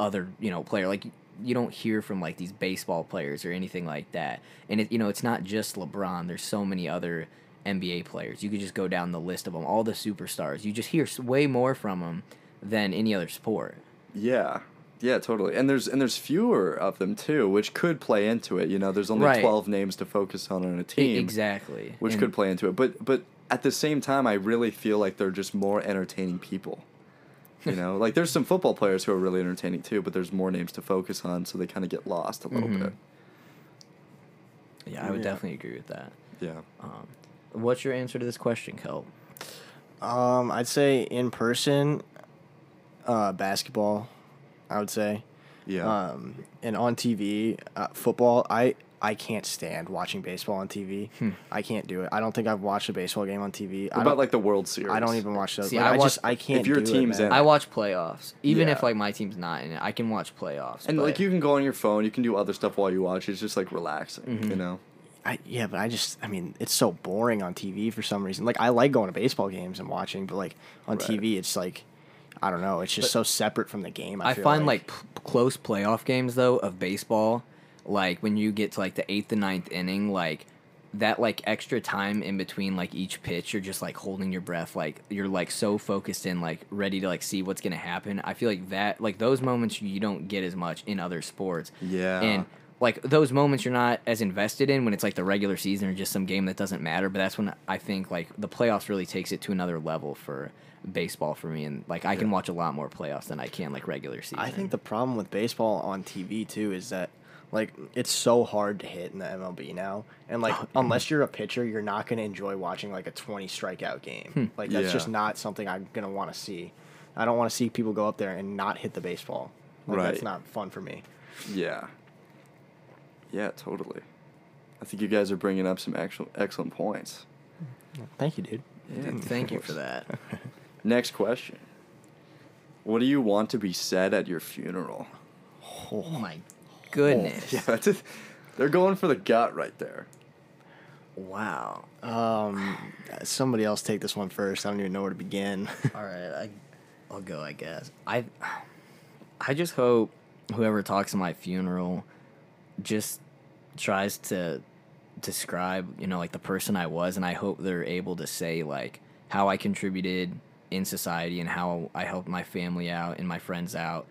other you know player. Like you don't hear from like these baseball players or anything like that. And it you know it's not just LeBron. There's so many other NBA players. You could just go down the list of them, all the superstars. You just hear way more from them than any other sport. yeah, yeah, totally. And there's and there's fewer of them too, which could play into it. You know, there's only Right. twelve names to focus on on a team. exactly. which And- could play into it. But but at the same time, I really feel like they're just more entertaining people. You know, like there's some football players who are really entertaining too, but there's more names to focus on, so they kind of get lost a little Mhm. bit. Yeah, I would Yeah. definitely agree with that. Yeah. Um, what's your answer to this question, Kel? Um, I'd say in person, uh, basketball. I would say. Yeah. Um, and on TV, uh, football. I I can't stand watching baseball on TV. I can't do it. I don't think I've watched a baseball game on TV. I what about like the World Series? I don't even watch those. See, Like, I I, watch- just I can't. if your do team's it, in man. it. I watch playoffs, even if like my team's not in it. I can watch playoffs. And but- like you can go on your phone, you can do other stuff while you watch. It's just like relaxing, Mm-hmm. you know. I, yeah, but I just, I mean, it's so boring on TV for some reason. Like, I like going to baseball games and watching, but like on Right. TV, it's like, I don't know, it's just so separate from the game. I, I find like, p- close playoff games though of baseball, like when you get to like the eighth and ninth inning, like that like extra time in between like each pitch, you're just like holding your breath, like you're like so focused and like ready to like see what's gonna happen. I feel like that like those moments you don't get as much in other sports. Yeah. and like those moments you're not as invested in when it's like the regular season or just some game that doesn't matter. But that's when I think like the playoffs really takes it to another level for baseball for me, and like I can watch a lot more playoffs than I can like regular season. I think the problem with baseball on TV too is that like it's so hard to hit in the MLB now, and like oh, unless you're a pitcher, you're not going to enjoy watching like a 20 strikeout game. Hmm. Like that's Yeah. just not something I'm going to want to see. I don't want to see people go up there and not hit the baseball. Like, Right. That's not fun for me. Yeah. Yeah, totally. I think you guys are bringing up some actual excellent points. Thank you, dude. Yeah, of Thank you for that. (laughs) Next question. What do you want to be said at your funeral? Oh my goodness. (laughs) Yeah, that's it. They're going for the gut right there. Wow. Um, somebody else take this one first. I don't even know where to begin. (laughs) All right, I, I'll go. I guess I, I just hope whoever talks at my funeral, just tries to describe, you know, like the person I was, and I hope they're able to say like how I contributed in society and how I helped my family out and my friends out,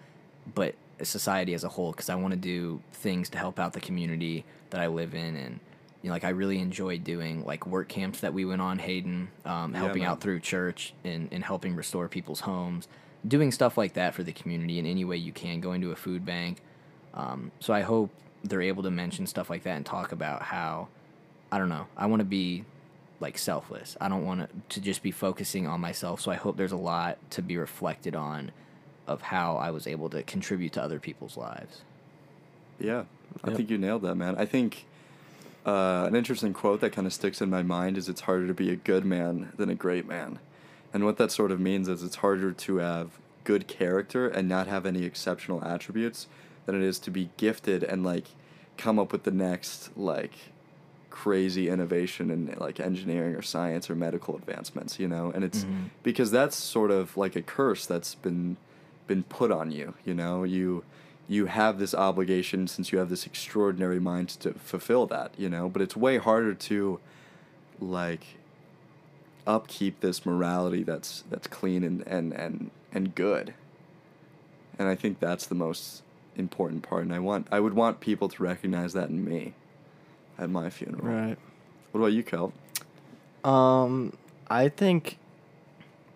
but society as a whole because I want to do things to help out the community that I live in and. You know, like I really enjoyed doing like work camps that we went on Hayden, um, helping man. out through church and, and helping restore people's homes, doing stuff like that for the community in any way you can, going to a food bank. Um, so I hope they're able to mention stuff like that and talk about how, I don't know, I want to be like selfless. I don't want to, to just be focusing on myself. So I hope there's a lot to be reflected on of how I was able to contribute to other people's lives. Yeah, I Yep. think you nailed that, man. I think uh, an interesting quote that kind of sticks in my mind is it's harder to be a good man than a great man. And what that sort of means is it's harder to have good character and not have any exceptional attributes than it is to be gifted and like come up with the next like crazy innovation in like engineering or science or medical advancements, you know? And it's Mhm. because that's sort of like a curse that's been been put on you, you know? You you have this obligation since you have this extraordinary mind to fulfill that, you know? But it's way harder to like upkeep this morality that's that's clean and and and and good. And I think that's the most important part and I want I would want people to recognize that in me at my funeral. right. What about you, Kel? Um, I think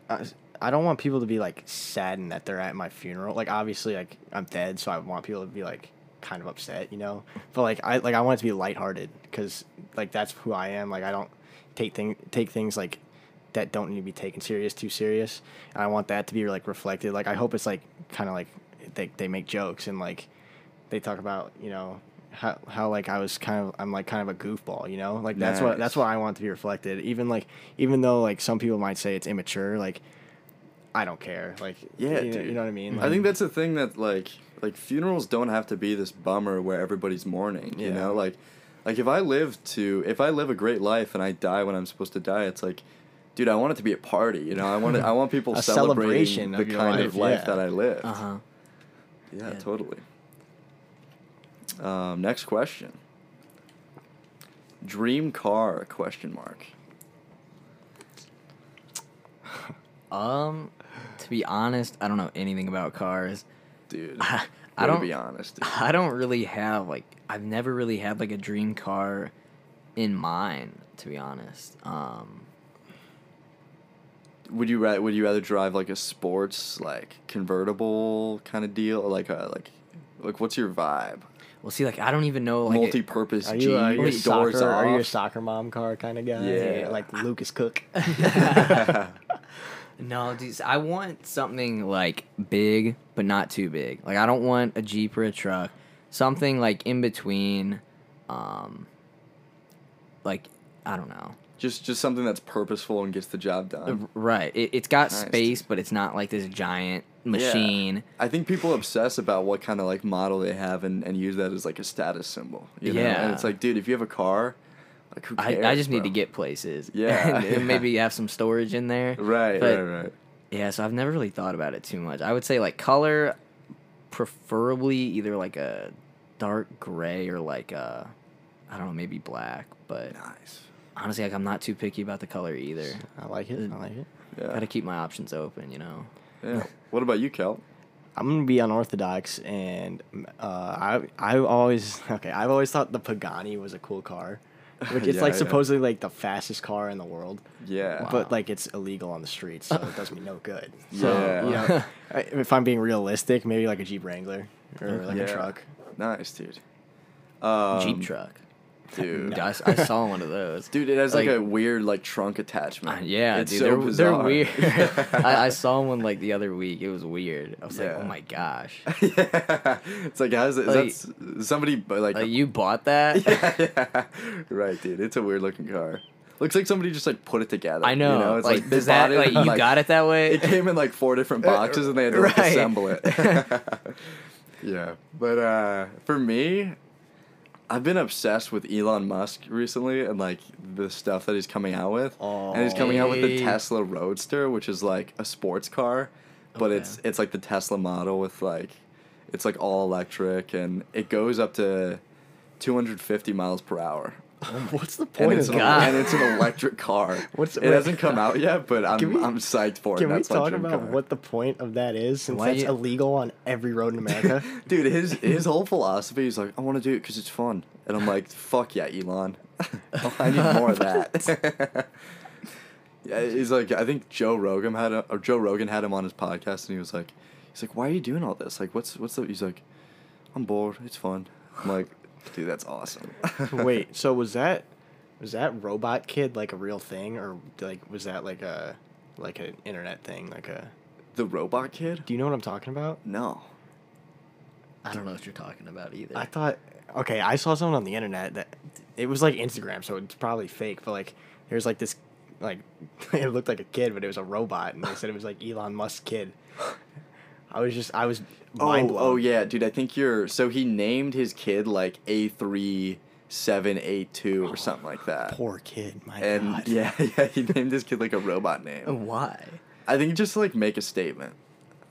I, I don't want people to be like saddened that they're at my funeral. Like obviously, like I'm dead, so I want people to be like kind of upset, you know. But like I like I want it to be lighthearted because like that's who I am. Like I don't take thing take things like that don't need to be taken serious too serious, and I want that to be like reflected. Like I hope it's like kind of like they they make jokes and like they talk about you know how how like I was kind of I'm like kind of a goofball, you know? Like that's what that's what I want to be reflected. Even like even though like some people might say it's immature, like I don't care. Like Yeah, you, know, dude. you know what I mean? I think that's the thing that like like funerals don't have to be this bummer where everybody's mourning. You Yeah. know, like like if I live to if I live a great life and I die when I'm supposed to die, it's like, dude, I want it to be a party. You know, I want it, I want people (laughs) A celebrating celebration the of kind life, of life yeah. that I lived. Uh huh. Yeah, Yeah. totally. Um, next question. Dream car? Question mark. (laughs) Um, to be honest, I don't know anything about cars. Dude, (laughs) I, I don't be honest. Dude. (laughs) I don't really have like I've never really had like a dream car in mind, to be honest. Um, Would you ra- would you rather drive like a sports like convertible kind of deal or like a like like what's your vibe? well, see, like I don't even know like Multi-purpose are Jeep, you, are you a doors soccer, off. are you a soccer mom car kind of guy? Yeah. like Lucas Cook. (laughs) No, dude, I want something like big, but not too big. Like I don't want a Jeep or a truck. Something like in between. Um, like I don't know. Just just something that's purposeful and gets the job done. Uh, right. It, it's got Nice, space, but it's not like this giant machine. I think people obsess about what kind of like model they have and, and use that as like a status symbol. You know? Yeah. And it's like, dude, if you have a car, like who I, cares? I just need to get places. Yeah. (laughs) and, and maybe (laughs) have some storage in there. Right, But- right, right. Yeah, so I've never really thought about it too much. I would say like color, preferably either like a dark gray or like a, I don't know, maybe black. But Nice. Honestly, like I'm not too picky about the color either. I like it. I like it. Yeah. Gotta keep my options open, you know. yeah. What about you, Kel? I'm gonna be unorthodox, and uh, I I always okay. I've always thought the Pagani was a cool car. (laughs) Like it's Yeah, like yeah. supposedly like the fastest car in the world, Yeah. but like it's illegal on the streets, so it does me no good. (laughs) Yeah. You know, if I'm being realistic, maybe like a Jeep Wrangler or like Yeah. a truck. Nice, dude. Um, Jeep truck. Dude. I, I saw one of those. Dude, it has like, Like- a weird like trunk attachment. Uh, yeah, it's dude, so they're, bizarre. they're weird. (laughs) I, I saw one like the other week. It was weird. I was like, oh my gosh, (laughs) yeah. It's like how's it? Is Like- that somebody like? like you bought that? (laughs) yeah, yeah. Right, dude. It's a weird looking car. Looks like somebody just like put it together. I know. You know? It's like, like, does that like you got it that way? It came in like four different boxes and they had to like, Right. assemble it. yeah, but uh, for me, I've been obsessed with Elon Musk recently and like the stuff that he's coming out with. and he's coming out with the Tesla Roadster, which is like a sports car, but Okay. it's it's like the Tesla model with like it's like all electric and it goes up to 250 miles per hour. (laughs) What's the And point it's, of an, that? and it's an electric car. (laughs) What's- it wait. hasn't come out yet, but I'm we- I'm psyched for it. Can we talk about car. what the point of that is? Since Why that's you- illegal on every road in America. (laughs) Dude, his his whole philosophy is like, I want to do it because it's fun, and I'm like, fuck yeah, Elon, I need more of that. yeah, he's like, I think Joe Rogan had a, or Joe Rogan had him on his podcast, and he was like, he's like, why are you doing all this? Like, what's what's the? He's like, I'm bored. It's fun. I'm like, dude, that's awesome. (laughs) Wait, so was that was that robot kid like a real thing, or like was that like a like an internet thing? Like a the robot kid? do you know what I'm talking about? No. I don't know what you're talking about either. I thought okay, I saw something on the internet that it was like Instagram, so it's probably fake. But like, there's like this like (laughs) it looked like a kid, but it was a robot, and they said it was like Elon Musk kid. I was just I was oh, mind Oh, oh yeah, dude. I think you're. So he named his kid like A three seven eight two or oh, something like that. Poor kid, my and God. (laughs) yeah, yeah, he named his kid like a robot name. (laughs) Why? I think just to, like make a statement.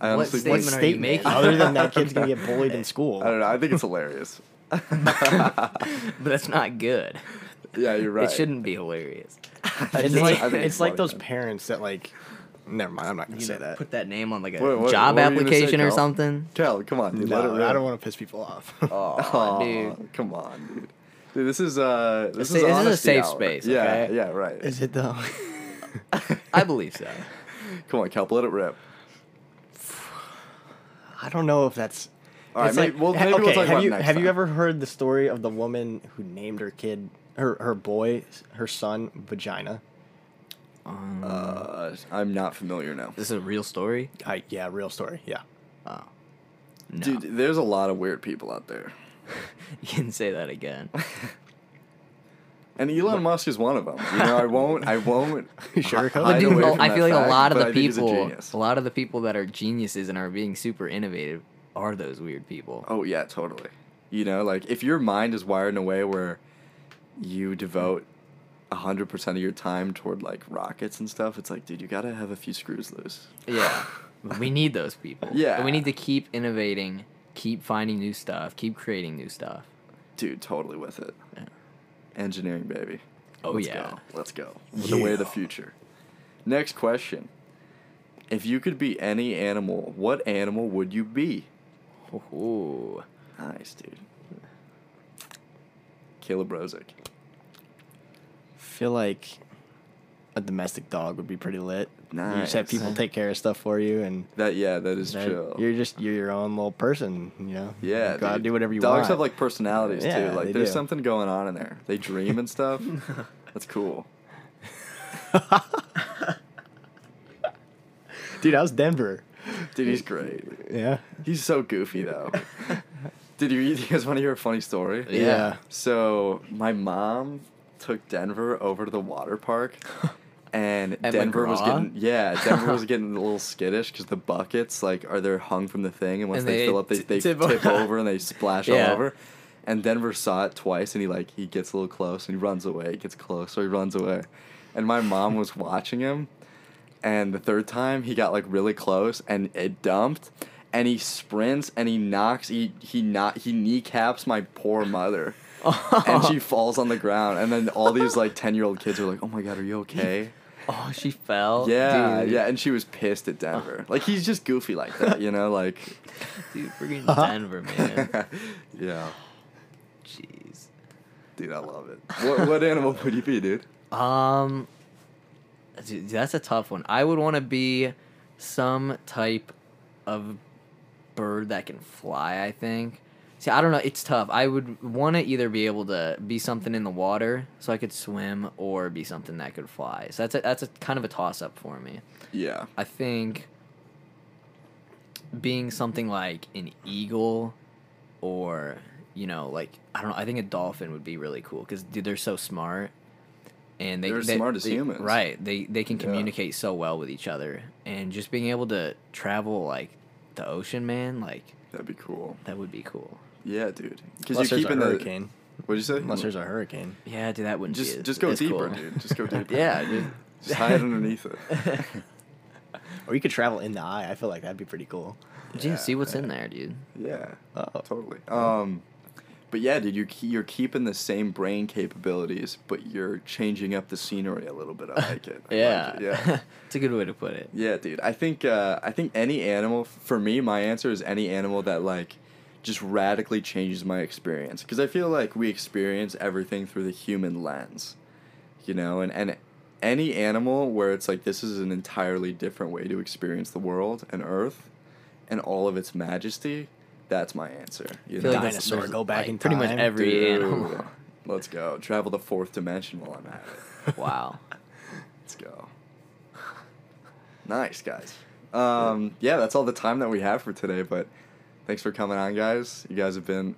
I What honestly What statement think, are you making? Other than that (laughs) kid's gonna get bullied in school. I don't know. I think it's hilarious. But that's not good. yeah, you're right. It shouldn't be hilarious. I It's like it's like those parents that like. Never mind. I'm not gonna You say that. Put that name on like a What- what- job what were say, application or Cal? something. Cal, come on, dude. let it No, rip. I don't want to piss people off. (laughs) Aw, dude. come on, dude. Dude, this is uh, this This is is a safe hour. space, Yeah, okay? yeah, right. Is it though? (laughs) I believe so. (laughs) Come on, Cal, let it rip. I don't know if that's. All right, it's maybe- well, maybe we'll okay, talk have about you next have you ever heard the story of the woman who named her kid, her her boy, her son, vagina? Um, Uh, I'm not familiar now. this is a real story. I yeah, real story. Yeah. Oh, no. Dude, there's a lot of weird people out there. (laughs) you can say that again. (laughs) And Elon Musk is one of them. You know, I won't. I won't. (laughs) Sure, hi- Cody? But hide dude, away from I that feel like a lot of the I think he's a people, a lot of the people that are geniuses and are being super innovative are those weird people. Oh yeah, totally. You know, like if your mind is wired in a way where you devote hundred percent of your time toward like rockets and stuff, it's like, dude, you gotta have a few screws loose. Yeah, we need those people. Yeah. And we need to keep innovating, keep finding new stuff, keep creating new stuff. Dude, totally with it. Yeah. Engineering, baby. Oh, Let's yeah. go. Let's go. The way of the future. Next question. If you could be any animal, what animal would you be? Ooh. Nice, dude. Caleb Rosick. Feel like a domestic dog would be pretty lit. You just have people take care of stuff for you, and That yeah, that is that- chill. you're just you're your own little person. You know. Yeah, You gotta do whatever you Dogs want. Dogs have like personalities Yeah, too. Like there's do. something going on in there. They dream and stuff. (laughs) That's cool. (laughs) Dude, how's Denver? Dude, he's great. Yeah. He's so goofy though. (laughs) Did you, you guys want to hear a funny story? Yeah. So my mom took Denver over to the water park, (laughs) and Denver was getting yeah, Denver was (laughs) getting a little skittish because the buckets like are they're hung from the thing, and once And they, they fill up, they, they tip tip, over and they splash (laughs) Yeah. all over. And Denver saw it twice, and he like he gets a little close, and he runs away. He gets close, so he runs away. And my mom was watching him, and the third time he got like really close, and it dumped, and he sprints and he knocks he he not he kneecaps my poor mother, (laughs) and she (laughs) falls on the ground, and then all these like (laughs) ten year old kids are like, "Oh my god, are you okay?" Oh, she fell. Yeah, Dude. yeah, and she was pissed at Denver. Like he's just goofy like that, you know, like Dude, freaking Denver, man. yeah, Jeez. dude, I love it. What what animal would you be, dude? Um, dude, that's a tough one. I would want to be some type of bird that can fly. I think, See, I don't know. It's tough. I would want to either be able to be something in the water so I could swim, or be something that could fly. So that's a, that's a kind of a toss up for me. Yeah. I think being something like an eagle, or you know, like I don't know. I think a dolphin would be really cool because dude, they're so smart, and they They're they- smart as they- humans. Right? They they can Yeah. communicate so well with each other, and just being able to travel like the ocean, man, like That'd be cool. that would be cool. Yeah, dude. Because Unless you're there's a keeping the. hurricane. What'd you say? Unless there's a hurricane. Yeah, dude, that wouldn't just be. just go as deeper, cool. dude. Just go (laughs) deeper. yeah, dude. Just hide underneath it. (laughs) Or you could travel in the eye. I feel like that'd be pretty cool. Yeah, Yeah, see what's in there, dude. Yeah. Oh. Totally. Um, but yeah, dude, you're you're keeping the same brain capabilities, but you're changing up the scenery a little bit. I like it. I (laughs) yeah, Like it. Yeah. it's a good way to put it. Yeah, dude. I think uh, I think any animal for me, my answer is any animal that like just radically changes my experience because I feel like we experience everything through the human lens, you know, and and any animal where it's like this is an entirely different way to experience the world and Earth, and all of its majesty. That's my answer. You feel know? like Dinosaur, go back like, in pretty much every Dude, animal. (laughs) Let's go. Travel the fourth dimension while I'm at it. (laughs) wow. Let's go. (laughs) Nice, guys. Um, yeah, that's all the time that we have for today, but thanks for coming on, guys. You guys have been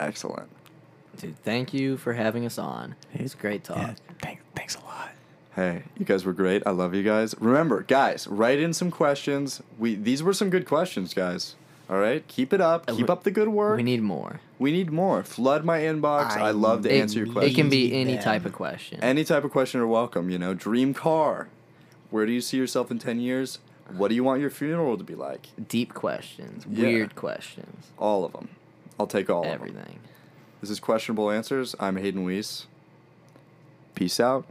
excellent. Dude, thank you for having us on. It was a great talk. Yeah. Thanks. Thanks a lot. Hey, you guys were great. I love you guys. Remember, guys, write in some questions. We these were some good questions, guys. All right, keep it up. Uh, Keep up the good work. We need more. we need more. Flood my inbox. I, I love to It, answer your need- questions. it can be any them. type of question. Any type of question are welcome. You know, dream car. Where do you see yourself in ten years? What do you want your funeral to be like? Deep questions, Yeah. weird questions, All of them. I'll take all of them. everything. This is Questionable Answers. I'm Hayden Weiss. Peace out.